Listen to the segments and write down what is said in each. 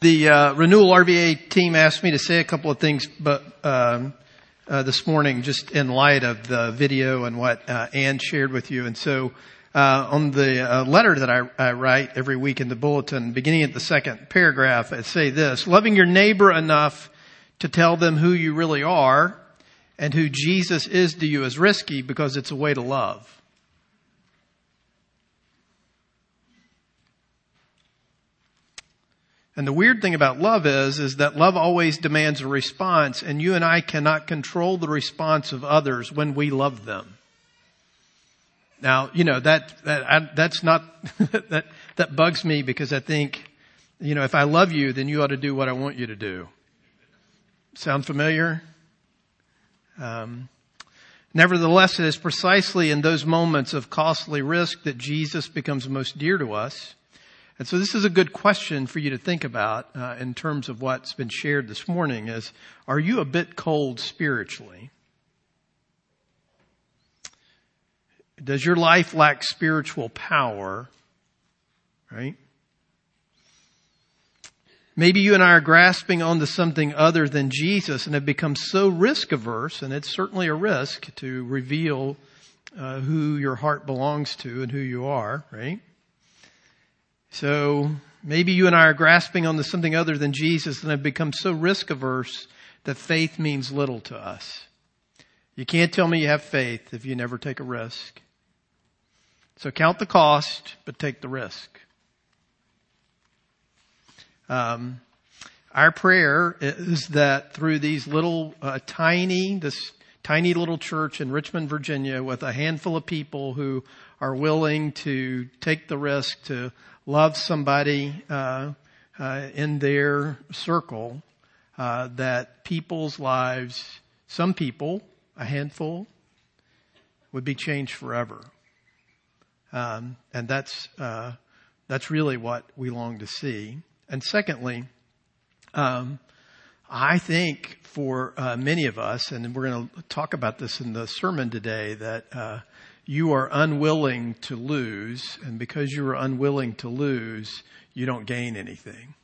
The uh, Renewal RVA team asked me to say a couple of things, but um, uh, this morning, just in light of the video and what uh, Ann shared with you, and so uh, on the uh, letter that I, I, write every week in the bulletin, beginning at the second paragraph, I say this: loving your neighbor enough to tell them who you really are and who Jesus is to you is risky because it's a way to love. And the weird thing about love is, is that love always demands a response and you and I cannot control the response of others when we love them. Now, you know, that, that, I, that's not, that, that bugs me because I think, you know, if I love you, then you ought to do what I want you to do. Sound familiar? Um, nevertheless, it is precisely in those moments of costly risk that Jesus becomes most dear to us. And so this is a good question for you to think about uh, in terms of what's been shared this morning is, are you a bit cold spiritually? Does your life lack spiritual power? Right? Maybe you and I are grasping onto something other than Jesus and have become so risk averse, and it's certainly a risk to reveal uh, who your heart belongs to and who you are, right? So maybe you and I are grasping onto something other than Jesus and have become so risk averse that faith means little to us. You can't tell me you have faith if you never take a risk. So count the cost, but take the risk. Um, our prayer is that through these little, uh, tiny, this tiny little church in Richmond, Virginia, with a handful of people who are willing to take the risk to love somebody uh, uh, in their circle, uh, that people's lives, some people, a handful, would be changed forever. Um, and that's uh, that's really what we long to see. And secondly, um, I think for uh, many of us, and we're going to talk about this in the sermon today, that uh, you are unwilling to lose, and because you are unwilling to lose, you don't gain anything.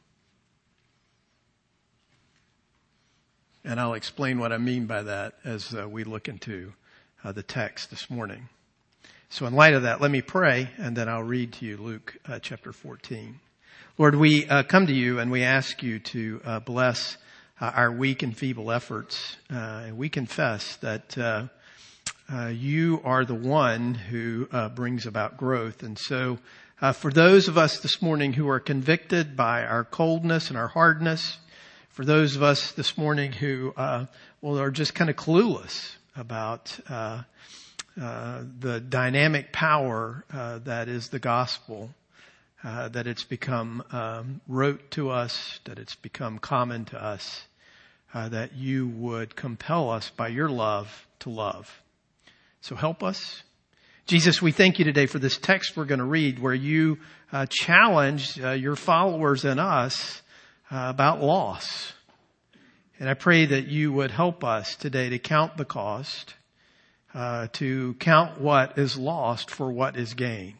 And I'll explain what I mean by that as uh, we look into uh, the text this morning. So in light of that, let me pray and then I'll read to you Luke uh, chapter 14. Lord, we uh, come to you and we ask you to uh, bless uh, our weak and feeble efforts. and we confess that uh, you are the one who uh, brings about growth. And so, uh, for those of us this morning who are convicted by our coldness and our hardness, for those of us this morning who, uh, well, are just kind of clueless about uh, uh, the dynamic power that is the gospel, that it's become um, rote to us, that it's become common to us, that you would compel us by your love to love. So help us. Jesus, we thank you today for this text we're going to read where you uh, challenge uh, your followers and us uh, about loss. And I pray that you would help us today to count the cost, uh, to count what is lost for what is gained.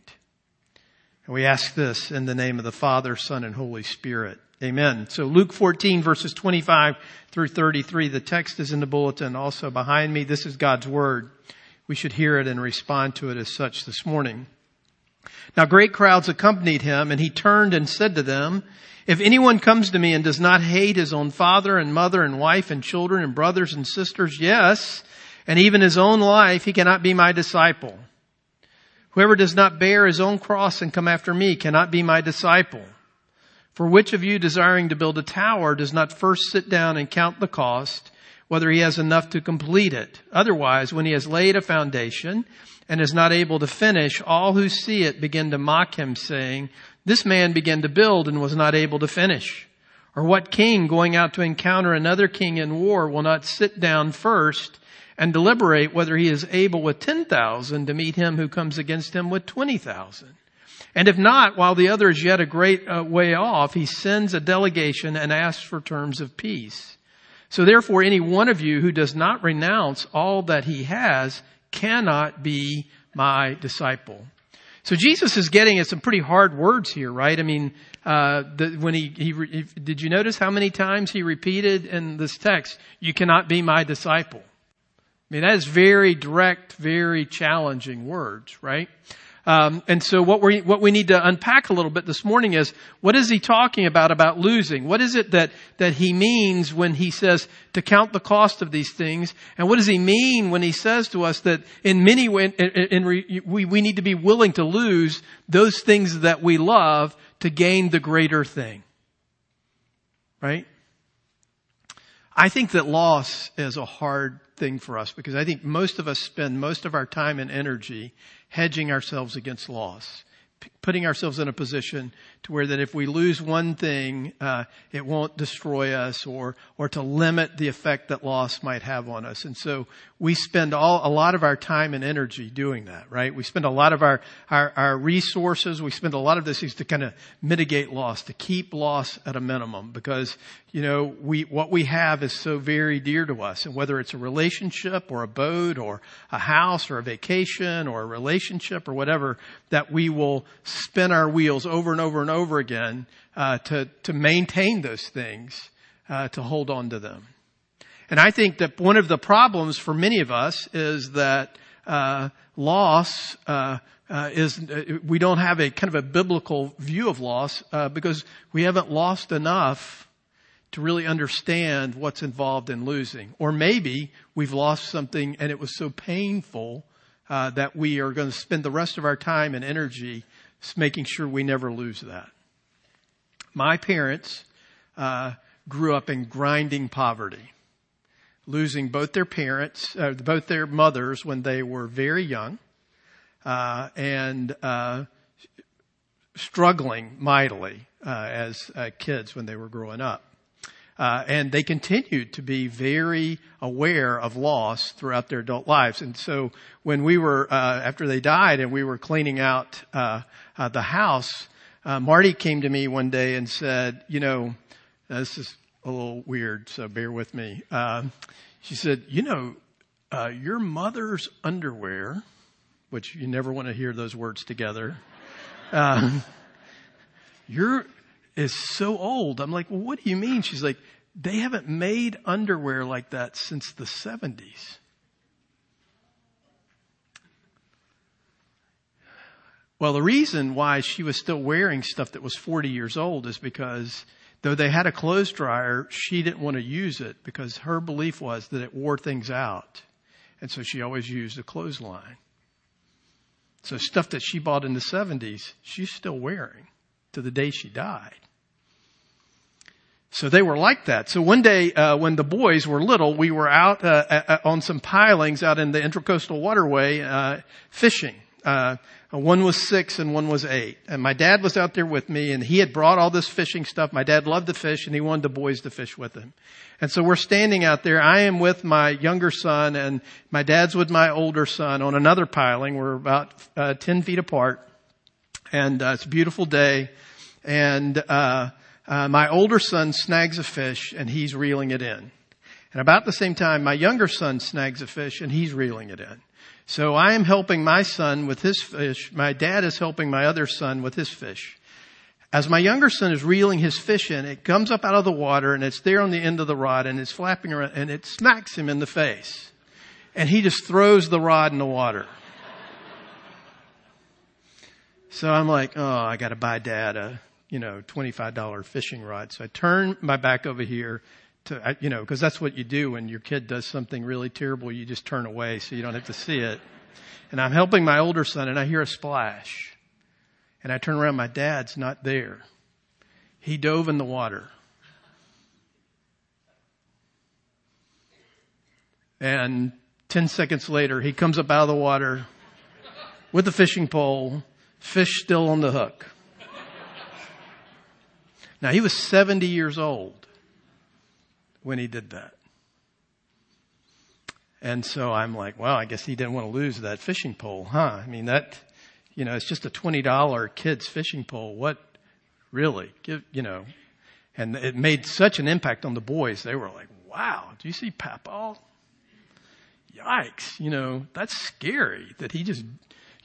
And we ask this in the name of the Father, Son, and Holy Spirit. Amen. So Luke 14 verses 25 through 33, the text is in the bulletin also behind me. This is God's Word we should hear it and respond to it as such this morning. Now great crowds accompanied him and he turned and said to them, if anyone comes to me and does not hate his own father and mother and wife and children and brothers and sisters, yes, and even his own life, he cannot be my disciple. Whoever does not bear his own cross and come after me cannot be my disciple. For which of you desiring to build a tower does not first sit down and count the cost whether he has enough to complete it. Otherwise, when he has laid a foundation and is not able to finish, all who see it begin to mock him saying, this man began to build and was not able to finish. Or what king going out to encounter another king in war will not sit down first and deliberate whether he is able with 10,000 to meet him who comes against him with 20,000? And if not, while the other is yet a great uh, way off, he sends a delegation and asks for terms of peace. So therefore, any one of you who does not renounce all that he has cannot be my disciple. So Jesus is getting at some pretty hard words here, right? I mean, uh, the, when he, he, he, did you notice how many times he repeated in this text, "You cannot be my disciple." I mean, that is very direct, very challenging words, right? Um, and so what we what we need to unpack a little bit this morning is what is he talking about about losing? What is it that that he means when he says to count the cost of these things? And what does he mean when he says to us that in many ways we we need to be willing to lose those things that we love to gain the greater thing? Right? I think that loss is a hard thing for us because I think most of us spend most of our time and energy hedging ourselves against loss, putting ourselves in a position to where that if we lose one thing, uh, it won't destroy us, or or to limit the effect that loss might have on us. And so we spend all a lot of our time and energy doing that. Right? We spend a lot of our our, our resources. We spend a lot of this is to kind of mitigate loss, to keep loss at a minimum, because you know, we, what we have is so very dear to us. And whether it's a relationship or a boat or a house or a vacation or a relationship or whatever, that we will spin our wheels over and over and over again, uh, to, to maintain those things, uh, to hold on to them. And I think that one of the problems for many of us is that, uh, loss, uh, uh, is uh, we don't have a kind of a biblical view of loss because we haven't lost enough to really understand what's involved in losing. Or maybe we've lost something and it was so painful uh, that we are going to spend the rest of our time and energy making sure we never lose that. My parents uh, grew up in grinding poverty, losing both their parents, uh, both their mothers when they were very young, uh, and uh, struggling mightily uh, as kids when they were growing up. Uh, and they continued to be very aware of loss throughout their adult lives. And so when we were, uh, after they died and we were cleaning out, uh, uh the house, uh, Marty came to me one day and said, you know, this is a little weird, so bear with me. Um, she said, you know, uh, your mother's underwear, which you never want to hear those words together, your is so old. I'm like, well, what do you mean? She's like, they haven't made underwear like that since the 70s. Well, the reason why she was still wearing stuff that was 40 years old is because though they had a clothes dryer, she didn't want to use it because her belief was that it wore things out. And so she always used a clothesline. So stuff that she bought in the 70s, she's still wearing to the day she died. So they were like that. So one day, uh, when the boys were little, we were out uh, uh, uh on some pilings out in the Intracoastal Waterway uh, fishing. Uh, one was six and one was eight. And my dad was out there with me and he had brought all this fishing stuff. My dad loved to fish and he wanted the boys to fish with him. And so we're standing out there. I am with my younger son and my dad's with my older son on another piling. We're about 10 feet apart and it's a beautiful day. And, uh, my older son snags a fish and he's reeling it in. And about the same time, my younger son snags a fish and he's reeling it in. So I am helping my son with his fish. My dad is helping my other son with his fish. As my younger son is reeling his fish in, it comes up out of the water and it's there on the end of the rod and it's flapping around and it smacks him in the face. And he just throws the rod in the water. So I'm like, oh, I gotta buy dad a you know, $25 fishing rod. So I turn my back over here to, you know, because that's what you do when your kid does something really terrible. You just turn away so you don't have to see it. And I'm helping my older son and I hear a splash. And I turn around, my dad's not there. He dove in the water. And 10 seconds later, he comes up out of the water with a fishing pole, fish still on the hook. Now he was 70 years old when he did that. And so I'm like, well, I guess he didn't want to lose that fishing pole, huh? I mean, that, you know, it's just a $20 kid's fishing pole. What really give, you know, and it made such an impact on the boys. They were like, wow, do you see Papa? Yikes. You know, that's scary that he just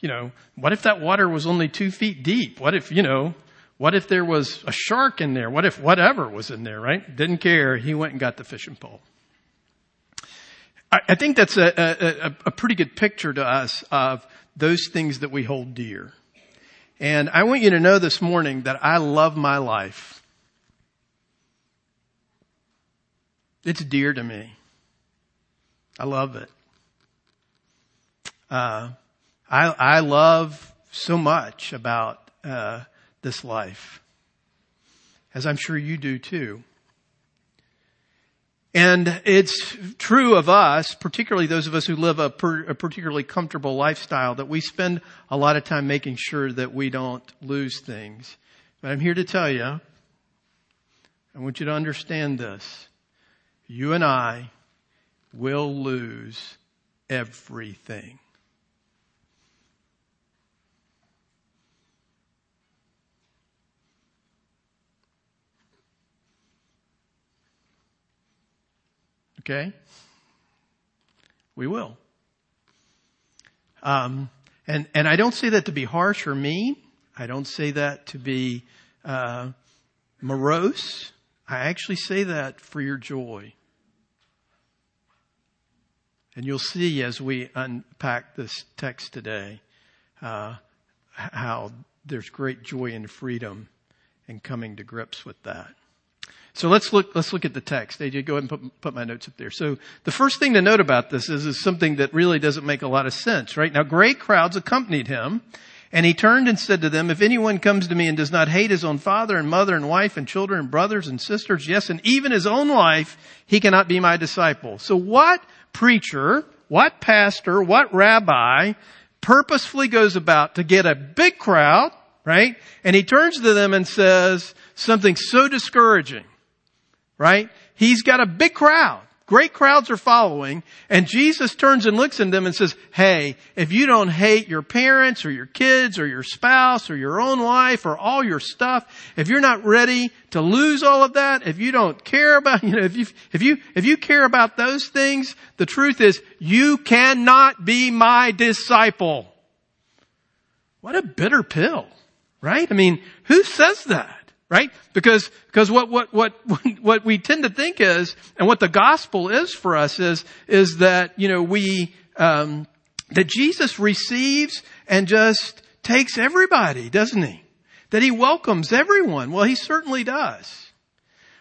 you know, what if that water was only two feet deep? What if, you know, what if there was a shark in there? What if whatever was in there, right? Didn't care. He went and got the fishing pole. I, I think that's a, a, a pretty good picture to us of those things that we hold dear. And I want you to know this morning that I love my life. It's dear to me. I love it. Uh, I, I love so much about uh, this life, as I'm sure you do too. And it's true of us, particularly those of us who live a, per, a, particularly comfortable lifestyle, that we spend a lot of time making sure that we don't lose things. But I'm here to tell you, I want you to understand this. You and I will lose everything. Okay? We will. Um, and, and I don't say that to be harsh or mean. I don't say that to be uh, morose. I actually say that for your joy. And you'll see as we unpack this text today uh, how there's great joy and freedom in coming to grips with that. So let's look, let's look at the text. AJ, go ahead and put, put my notes up there. So the first thing to note about this is, is something that really doesn't make a lot of sense, right? Now great crowds accompanied him and he turned and said to them, if anyone comes to me and does not hate his own father and mother and wife and children and brothers and sisters, yes, and even his own life, he cannot be my disciple. So what preacher, what pastor, what rabbi purposefully goes about to get a big crowd, right? And he turns to them and says something so discouraging right? He's got a big crowd. Great crowds are following and Jesus turns and looks at them and says, Hey, if you don't hate your parents or your kids or your spouse or your own life or all your stuff, if you're not ready to lose all of that, if you don't care about, you know, if you, if you, if you care about those things, the truth is you cannot be my disciple. What a bitter pill, right? I mean, who says that? right? Because, because what, what, what, what we tend to think is, and what the gospel is for us is, is that, you know, we, um, that Jesus receives and just takes everybody, doesn't he? That he welcomes everyone. Well, he certainly does.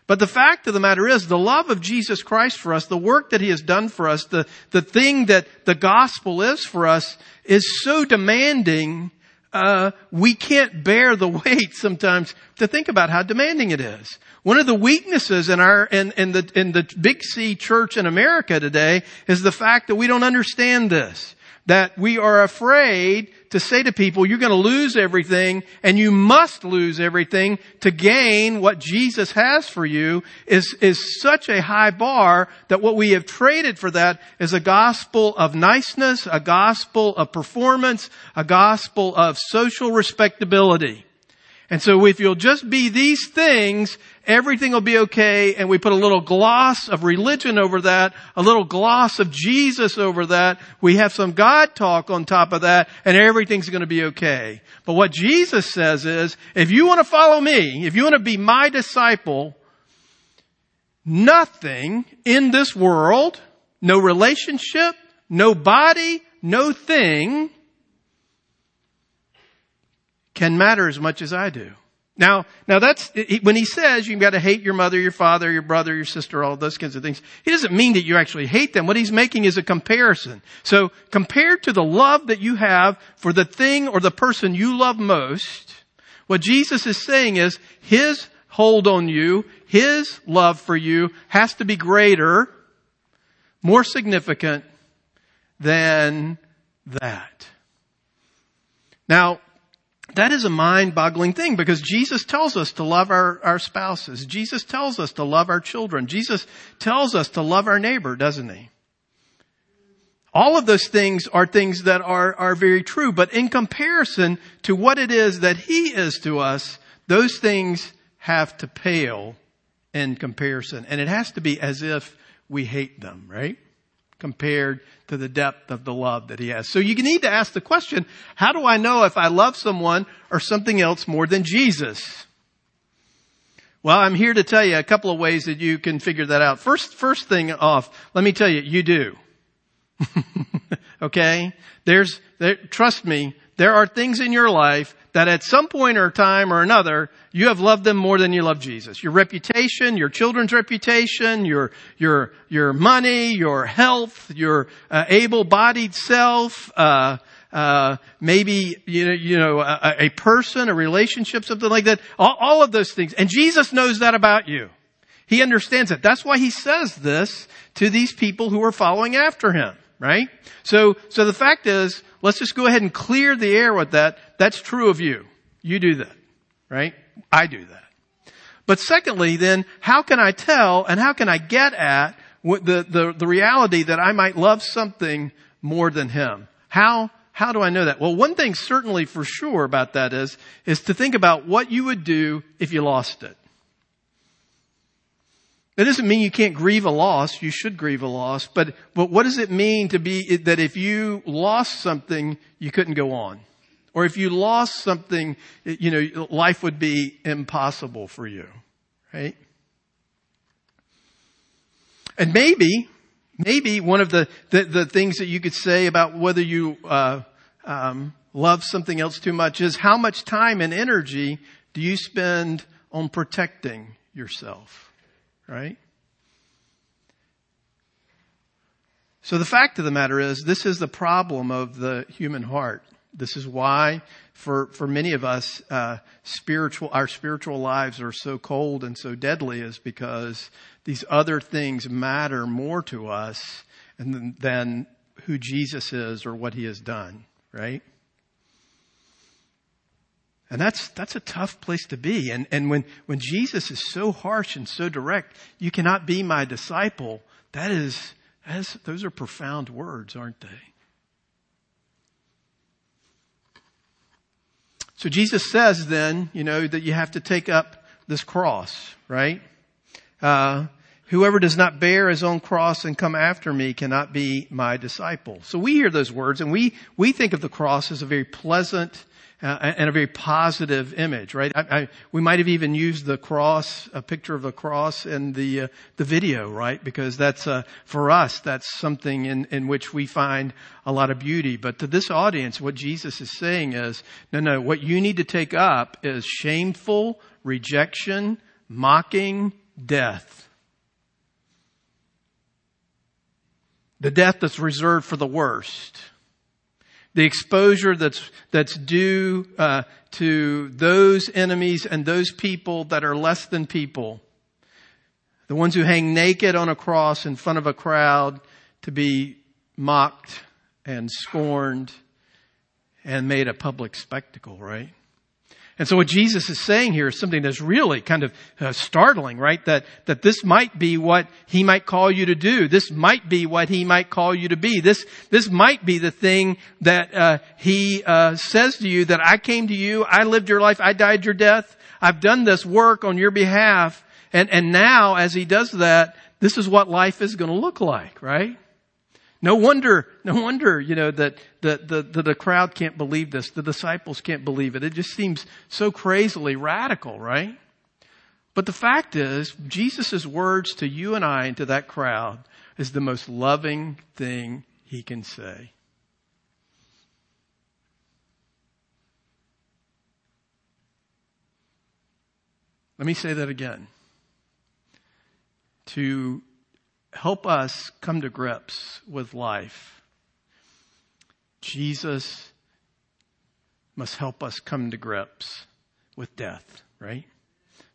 But the fact of the matter is, the love of Jesus Christ for us, the work that He has done for us, the, the thing that the gospel is for us, is so demanding uh, we can't bear the weight sometimes to think about how demanding it is. One of the weaknesses in our in, in the in the big C church in America today is the fact that we don't understand this that we are afraid to say to people, you're going to lose everything and you must lose everything to gain what Jesus has for you is, is such a high bar that what we have traded for that is a gospel of niceness, a gospel of performance, a gospel of social respectability. And so if you'll just be these things, everything will be okay. And we put a little gloss of religion over that, a little gloss of Jesus over that. We have some God talk on top of that and everything's to be okay. But what Jesus says is, if you want to follow me, if you want to be my disciple, nothing in this world, no relationship, no body, no thing can matter as much as I do. Now, now that's, when he says you've got to hate your mother, your father, your brother, your sister, all those kinds of things, he doesn't mean that you actually hate them. What he's making is a comparison. So compared to the love that you have for the thing or the person you love most, what Jesus is saying is his hold on you, his love for you has to be greater, more significant than that. Now, that is a mind-boggling thing because Jesus tells us to love our, our spouses. Jesus tells us to love our children. Jesus tells us to love our neighbor, doesn't he? All of those things are things that are, are very true, but in comparison to what it is that he is to us, those things have to pale in comparison. And it has to be as if we hate them, right? Compared to the depth of the love that he has. So you need to ask the question, how do I know if I love someone or something else more than Jesus? Well, I'm here to tell you a couple of ways that you can figure that out. First, first thing off, let me tell you, you do. okay? There's, there, trust me, there are things in your life that at some point or time or another, you have loved them more than you love Jesus. Your reputation, your children's reputation, your, your, your money, your health, your uh, able-bodied self, uh, uh, maybe you know, you know a, a, person, a relationship, something like that. All, all of those things, and Jesus knows that about you. He understands it. That's why he says this to these people who are following after him, right? So, so the fact is, let's just go ahead and clear the air with that. That's true of you. You do that, right? I do that. But secondly, then, how can I tell and how can I get at the, the, the reality that I might love something more than him? How, how do I know that? Well, one thing certainly for sure about that is, is to think about what you would do if you lost it. That doesn't mean you can't grieve a loss. You should grieve a loss. But, but what does it mean to be that if you lost something, you couldn't go on? Or if you lost something, you know, life would be impossible for you, right? And maybe, maybe one of the, the, the things that you could say about whether you, uh, um, love something else too much is how much time and energy do you spend on protecting yourself? Right? So the fact of the matter is, this is the problem of the human heart. This is why, for for many of us, uh, spiritual our spiritual lives are so cold and so deadly, is because these other things matter more to us than, than who Jesus is or what He has done. Right? And that's, that's a tough place to be. And, and when, when Jesus is so harsh and so direct, you cannot be my disciple, that is, as, those are profound words, aren't they? So Jesus says then, you know, that you have to take up this cross, right? Uh, whoever does not bear his own cross and come after me cannot be my disciple. So we hear those words and we, we think of the cross as a very pleasant, uh, and a very positive image, right? I, I, we might have even used the cross, a picture of the cross in the uh, the video, right? Because that's uh, for us, that's something in in which we find a lot of beauty. But to this audience, what Jesus is saying is, no, no, what you need to take up is shameful rejection, mocking, death. The death that's reserved for the worst the exposure that's that's due uh, to those enemies and those people that are less than people, the ones who hang naked on a cross in front of a crowd to be mocked and scorned and made a public spectacle, right? And so what Jesus is saying here is something that's really kind of uh, startling, right? That, that this might be what he might call you to do. This might be what he might call you to be. This, this might be the thing that, uh, he, uh, says to you that I came to you, I lived your life, I died your death, I've done this work on your behalf, and, and now as he does that, this is what life is going to look like, right? No wonder, no wonder, you know, that the, the, the, the, crowd can't believe this. The disciples can't believe it. It just seems so crazily radical, right? But the fact is, Jesus' words to you and I and to that crowd is the most loving thing he can say. Let me say that again. To help us come to grips with life. Jesus must help us come to grips with death, right?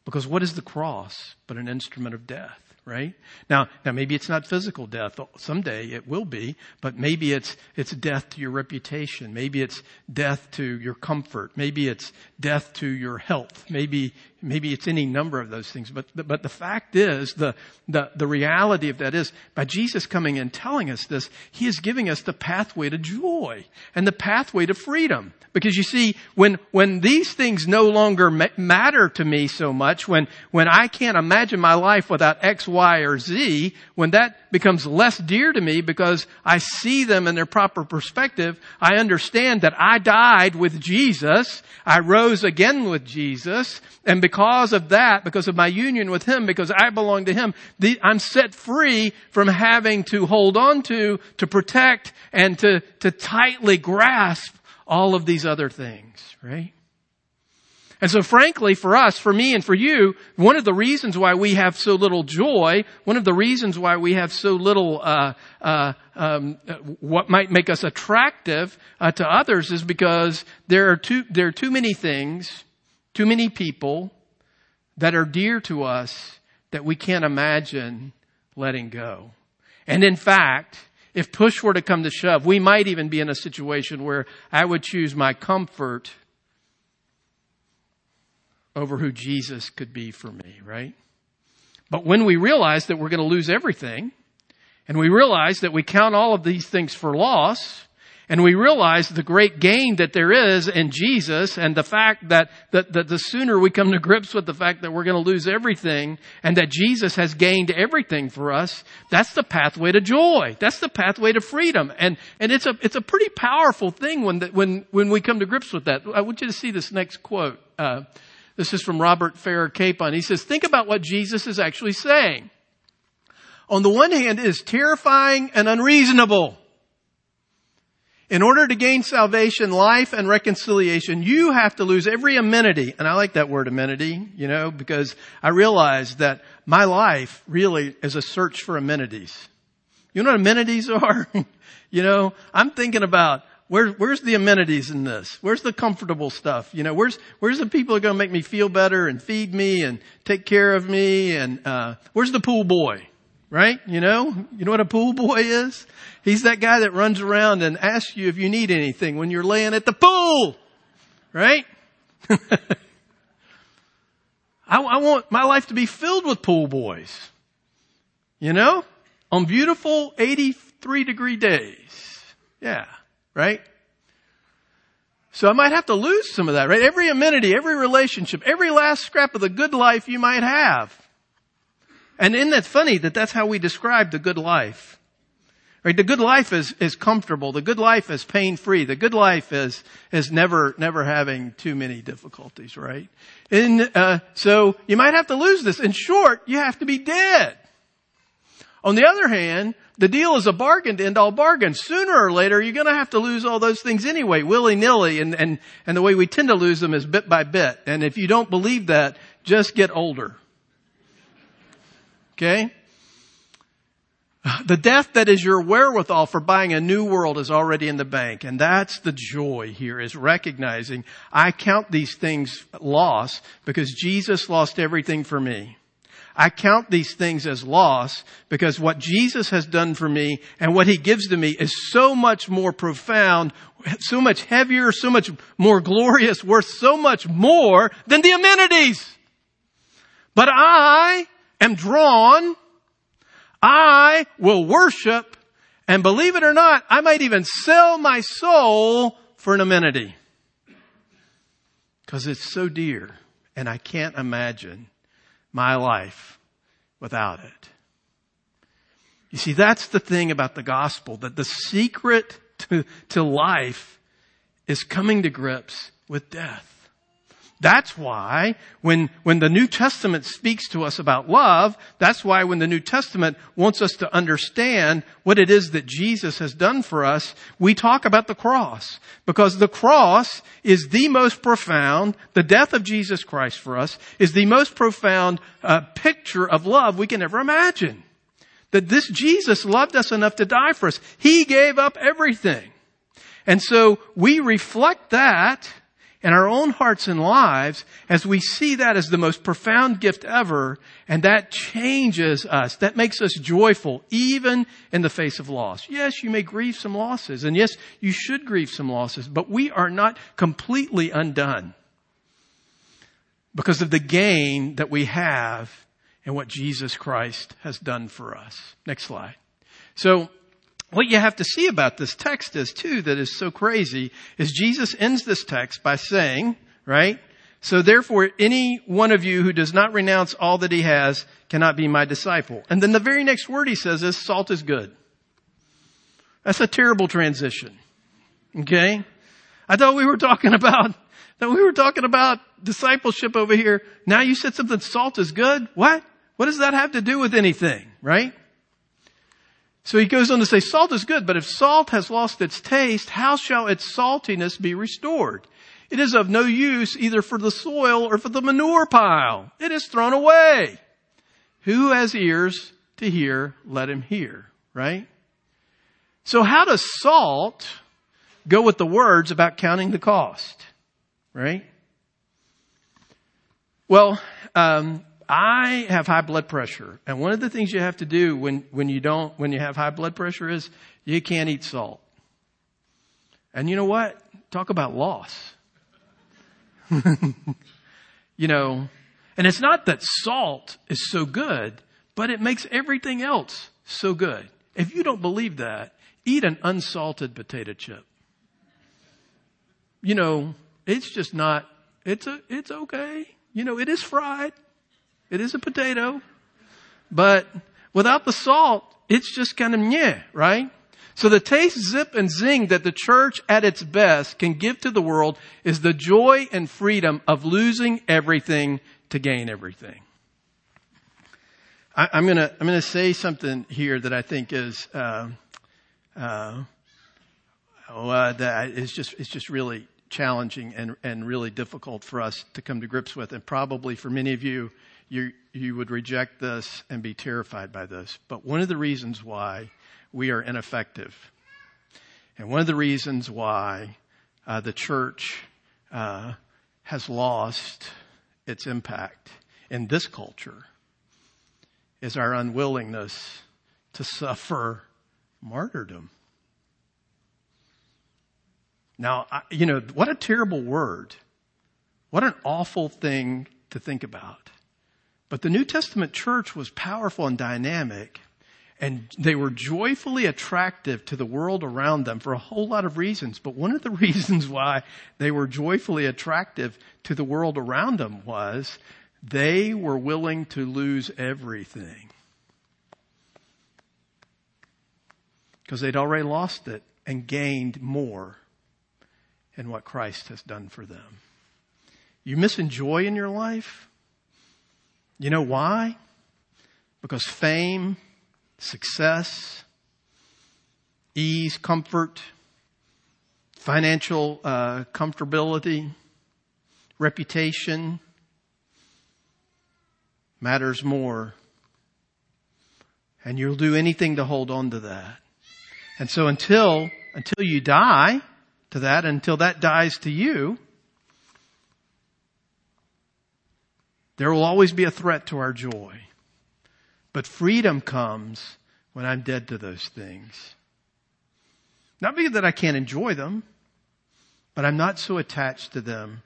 Because what is the cross but an instrument of death? right? Now, now maybe it's not physical death. Someday it will be, but maybe it's, it's death to your reputation. Maybe it's death to your comfort. Maybe it's death to your health. Maybe, maybe it's any number of those things. But, but the fact is, the, the, the reality of that is, by Jesus coming and telling us this, He is giving us the pathway to joy and the pathway to freedom. Because you see, when, when these things no longer matter to me so much, when, when I can't imagine imagine my life without X, Y, or Z, when that becomes less dear to me because I see them in their proper perspective, I understand that I died with Jesus, I rose again with Jesus, and because of that, because of my union with Him, because I belong to Him, the, I'm set free from having to hold on to, to protect, and to, to tightly grasp all of these other things, right? And so frankly, for us, for me and for you, one of the reasons why we have so little joy, one of the reasons why we have so little, uh, uh, um, what might make us attractive uh, to others is because there are too, there are too many things, too many people that are dear to us that we can't imagine letting go. And in fact, if push were to come to shove, we might even be in a situation where I would choose my comfort over who Jesus could be for me, right? But when we realize that we're going to lose everything, and we realize that we count all of these things for loss, and we realize the great gain that there is in Jesus and the fact that, that, that the sooner we come to grips with the fact that we're going to lose everything and that Jesus has gained everything for us, that's the pathway to joy. That's the pathway to freedom. And, and it's a, it's a pretty powerful thing when, the, when, when we come to grips with that. I want you to see this next quote. Uh, this is from Robert Farrar Capon. He says, think about what Jesus is actually saying. On the one hand, it is terrifying and unreasonable. In order to gain salvation, life, and reconciliation, you have to lose every amenity. And I like that word amenity, you know, because I realize that my life really is a search for amenities. You know what amenities are? you know, I'm thinking about where, where's the amenities in this? Where's the comfortable stuff? You know, where's, where's the people who are going to make me feel better and feed me and take care of me? And, uh, where's the pool boy? Right? You know, you know what a pool boy is? He's that guy that runs around and asks you if you need anything when you're laying at the pool. Right? I, I want my life to be filled with pool boys. You know? On beautiful 83 degree days. Yeah right? So I might have to lose some of that, right? Every amenity, every relationship, every last scrap of the good life you might have. And isn't that funny that that's how we describe the good life? Right? The good life is, is comfortable. The good life is pain free. The good life is, is never, never having too many difficulties, right? And, uh, so you might have to lose this. In short, you have to be dead. On the other hand, the deal is a bargain to end all bargains. Sooner or later, you're going to have to lose all those things anyway, willy nilly, and, and, and the way we tend to lose them is bit by bit. And if you don't believe that, just get older. Okay? The death that is your wherewithal for buying a new world is already in the bank. And that's the joy here is recognizing I count these things loss because Jesus lost everything for me. I count these things as loss because what Jesus has done for me and what he gives to me is so much more profound, so much heavier, so much more glorious, worth so much more than the amenities. But I am drawn, I will worship, and believe it or not, I might even sell my soul for an amenity. Because it's so dear, and I can't imagine my life without it. You see, that's the thing about the gospel, that the secret to, to life is coming to grips with death. That's why when, when the New Testament speaks to us about love, that's why when the New Testament wants us to understand what it is that Jesus has done for us, we talk about the cross. Because the cross is the most profound, the death of Jesus Christ for us is the most profound uh, picture of love we can ever imagine. That this Jesus loved us enough to die for us. He gave up everything. And so we reflect that in our own hearts and lives as we see that as the most profound gift ever and that changes us. That makes us joyful even in the face of loss. Yes, you may grieve some losses and yes, you should grieve some losses, but we are not completely undone because of the gain that we have in what Jesus Christ has done for us. Next slide. So what you have to see about this text is too that is so crazy is Jesus ends this text by saying, right? So therefore, any one of you who does not renounce all that he has cannot be my disciple. And then the very next word he says is salt is good. That's a terrible transition. Okay? I thought we were talking about, that we were talking about discipleship over here. Now you said something salt is good? What? What does that have to do with anything? Right? So he goes on to say, salt is good, but if salt has lost its taste, how shall its saltiness be restored? It is of no use either for the soil or for the manure pile. It is thrown away. Who has ears to hear, let him hear, right? So how does salt go with the words about counting the cost, right? Well, um, I have high blood pressure, and one of the things you have to do when when you don't when you have high blood pressure is you can't eat salt. And you know what? Talk about loss. you know, and it's not that salt is so good, but it makes everything else so good. If you don't believe that, eat an unsalted potato chip. You know, it's just not, it's a, it's okay. You know, it is fried. It is a potato. But without the salt, it's just kind of meh, right? So the taste, zip, and zing that the church at its best can give to the world is the joy and freedom of losing everything to gain everything. I, am gonna I'm gonna say something here that I think is uh, uh, oh, uh, that is just it's just really challenging and and really difficult for us to come to grips with, and probably for many of you, you you would reject this and be terrified by this. But one of the reasons why we are ineffective. And one of the reasons why uh, the church uh, has lost its impact in this culture is our unwillingness to suffer martyrdom. Now, I, you know, what a terrible word. What an awful thing to think about. But the New Testament church was powerful and dynamic and they were joyfully attractive to the world around them for a whole lot of reasons. But one of the reasons why they were joyfully attractive to the world around them was they were willing to lose everything. Because they'd already lost it and gained more in what Christ has done for them. You missing joy in your life? You know why? Because fame, success, ease, comfort, financial uh, comfortability, reputation matters more. And you'll do anything to hold on to that. And so until, until you die to that, until that dies to you, there will always be a threat to our joy. But freedom comes when I'm dead to those things. Not because that I can't enjoy them, but I'm not so attached to them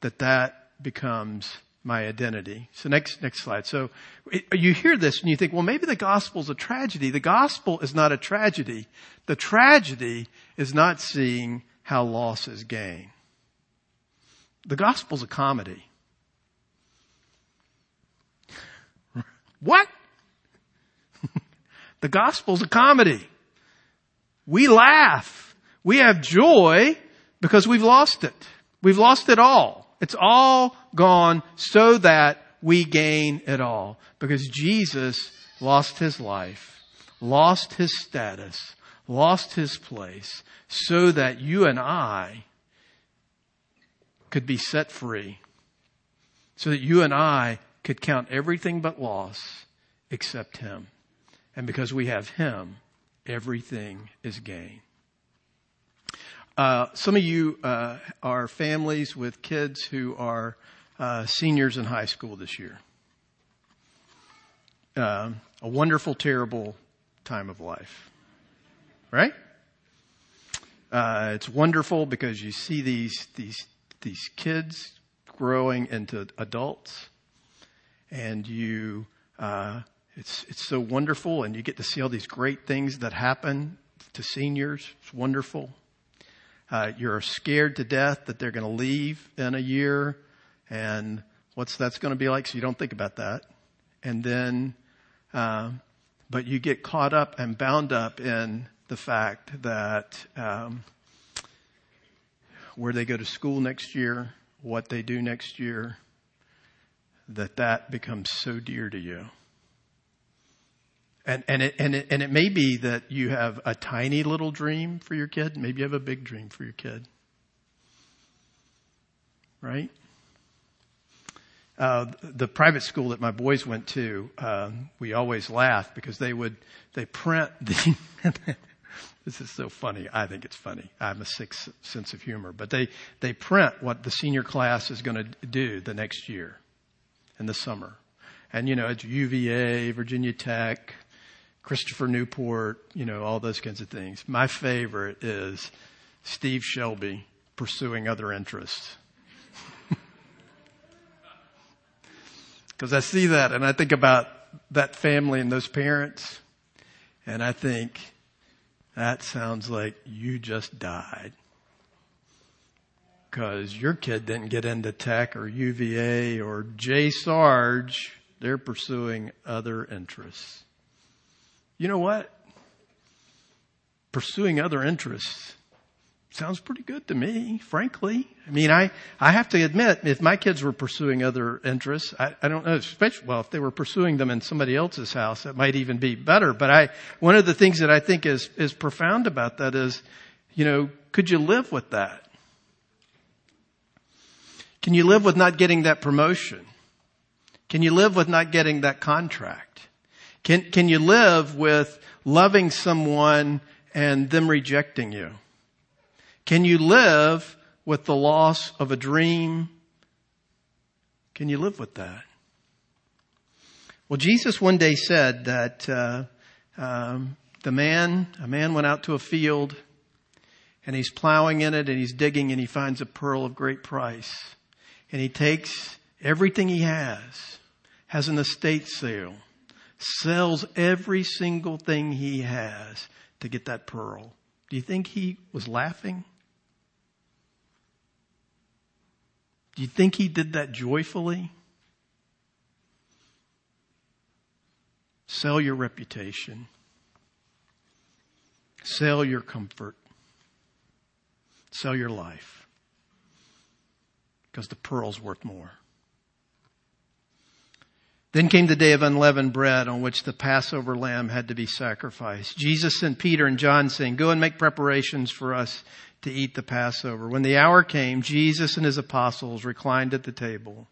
that that becomes my identity. So next, next slide. So uh, you hear this and you think, well, maybe the gospel's a tragedy. The gospel is not a tragedy. The tragedy is not seeing how loss is gain. The gospel's a comedy. What? The gospel's a comedy. We laugh. We have joy because we've lost it. We've lost it all. It's all gone so that we gain it all. Because Jesus lost his life, lost his status, lost his place, so that you and I could be set free. So that you and I could count everything but loss except him. And because we have Him, everything is gain. Uh, some of you uh, are families with kids who are uh, seniors in high school this year. Um, a wonderful, terrible time of life, right? Uh, it's wonderful because you see these these these kids growing into adults, and you uh, it's, it's so wonderful and you get to see all these great things that happen to seniors. It's wonderful. Uh, you're scared to death that they're going to leave in a year and what's that's going to be like. So you don't think about that. And then, uh, but you get caught up and bound up in the fact that um, where they go to school next year, what they do next year, that that becomes so dear to you. And, and, it, and, it, and it may be that you have a tiny little dream for your kid. Maybe you have a big dream for your kid. Right? Uh, the private school that my boys went to, uh, we always laugh because they would, they print the, this is so funny. I think it's funny. I have a sick sense of humor, but they, they print what the senior class is going to do the next year in the summer. And you know, it's UVA, Virginia Tech, Christopher Newport, you know, all those kinds of things. My favorite is Steve Shelby pursuing other interests. Because I see that and I think about that family and those parents, and I think, that sounds like you just died. Because your kid didn't get into tech or UVA or J Sarge. They're pursuing other interests. You know what? Pursuing other interests sounds pretty good to me, frankly. I mean, I, I have to admit, if my kids were pursuing other interests, I, I don't know, especially, well, if they were pursuing them in somebody else's house, that might even be better. But I, one of the things that I think is, is profound about that is, you know, could you live with that? Can you live with not getting that promotion? Can you live with not getting that contract? Can, can you live with loving someone and them rejecting you? Can you live with the loss of a dream? Can you live with that? Well, Jesus one day said that uh, um, the man, a man went out to a field, and he's plowing in it, and he's digging, and he finds a pearl of great price, and he takes everything he has, has an estate sale, sells every single thing he has to get that pearl. Do you think he was laughing? Do you think he did that joyfully? Sell your reputation. Sell your comfort. Sell your life. Because the pearl's worth more. Then came the day of unleavened bread on which the Passover lamb had to be sacrificed. Jesus sent Peter and John saying, go and make preparations for us to eat the Passover. When the hour came, Jesus and his apostles reclined at the table.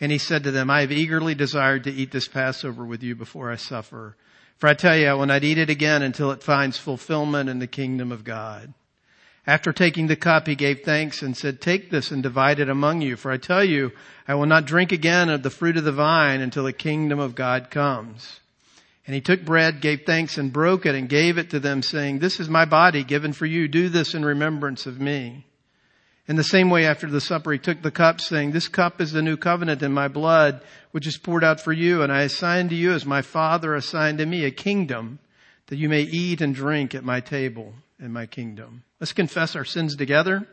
And he said to them, I have eagerly desired to eat this Passover with you before I suffer. For I tell you, I will not eat it again until it finds fulfillment in the kingdom of God. After taking the cup, he gave thanks and said, take this and divide it among you. For I tell you, I will not drink again of the fruit of the vine until the kingdom of God comes. And he took bread, gave thanks and broke it and gave it to them saying, this is my body given for you. Do this in remembrance of me. In the same way after the supper, he took the cup saying, this cup is the new covenant in my blood, which is poured out for you. And I assign to you as my father assigned to me a kingdom that you may eat and drink at my table in my kingdom. Let's confess our sins together.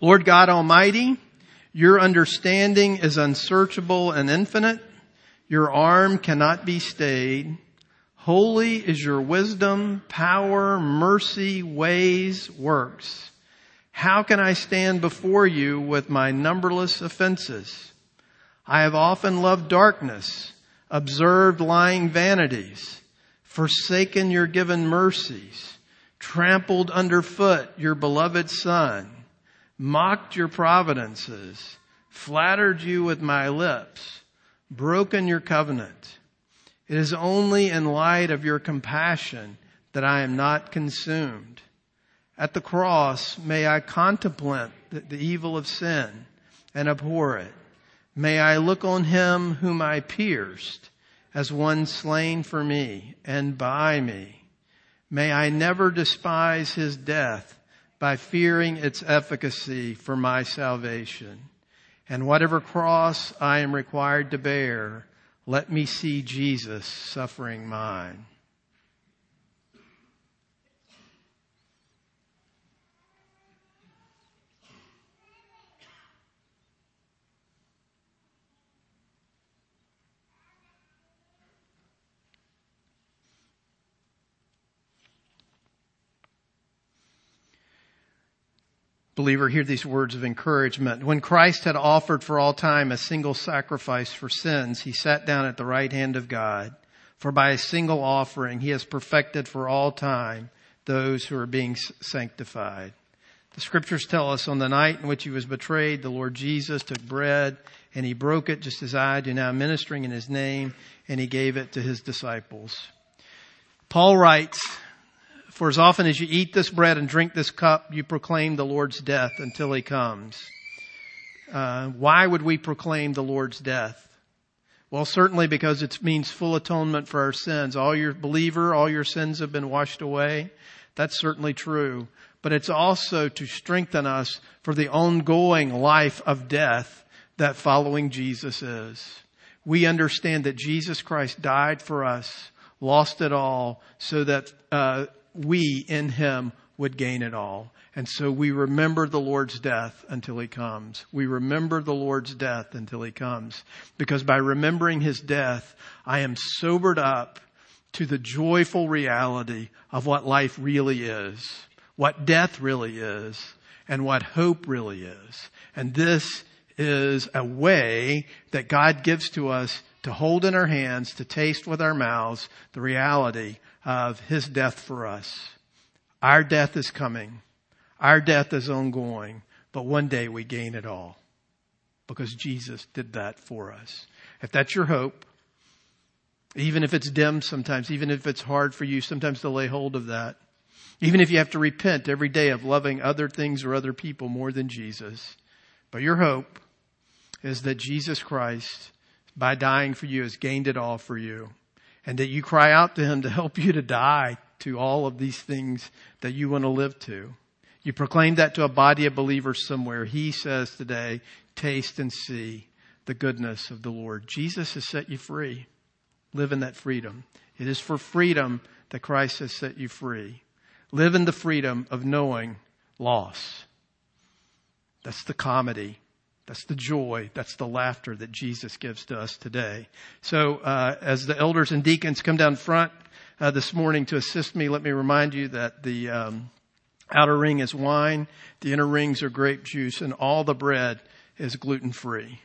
Lord God Almighty, your understanding is unsearchable and infinite. Your arm cannot be stayed. Holy is your wisdom, power, mercy, ways, works. How can I stand before you with my numberless offenses? I have often loved darkness, observed lying vanities, forsaken your given mercies trampled underfoot your beloved son, mocked your providences, flattered you with my lips, broken your covenant. It is only in light of your compassion that I am not consumed. At the cross, may I contemplate the, evil of sin and abhor it. May I look on him whom I pierced as one slain for me and by me May I never despise his death by fearing its efficacy for my salvation. And whatever cross I am required to bear, let me see Jesus suffering mine. Believer, hear these words of encouragement. When Christ had offered for all time a single sacrifice for sins, he sat down at the right hand of God. For by a single offering, he has perfected for all time those who are being sanctified. The scriptures tell us on the night in which he was betrayed, the Lord Jesus took bread and he broke it just as I do now, ministering in his name, and he gave it to his disciples. Paul writes, for as often as you eat this bread and drink this cup, you proclaim the Lord's death until he comes. Uh, why would we proclaim the Lord's death? Well, certainly because it means full atonement for our sins. All your believer, all your sins have been washed away. That's certainly true. But it's also to strengthen us for the ongoing life of death that following Jesus is. We understand that Jesus Christ died for us, lost it all, so that uh, we in him would gain it all. And so we remember the Lord's death until he comes. We remember the Lord's death until he comes. Because by remembering his death, I am sobered up to the joyful reality of what life really is, what death really is, and what hope really is. And this is a way that God gives to us to hold in our hands, to taste with our mouths the reality of his death for us. Our death is coming. Our death is ongoing, but one day we gain it all because Jesus did that for us. If that's your hope, even if it's dim sometimes, even if it's hard for you sometimes to lay hold of that, even if you have to repent every day of loving other things or other people more than Jesus, but your hope is that Jesus Christ, by dying for you, has gained it all for you and that you cry out to him to help you to die to all of these things that you want to live to. You proclaim that to a body of believers somewhere. He says today, taste and see the goodness of the Lord. Jesus has set you free. Live in that freedom. It is for freedom that Christ has set you free. Live in the freedom of knowing loss. That's the comedy that's the joy. That's the laughter that Jesus gives to us today. So, uh, as the elders and deacons come down front uh, this morning to assist me, let me remind you that the um, outer ring is wine, the inner rings are grape juice, and all the bread is gluten free.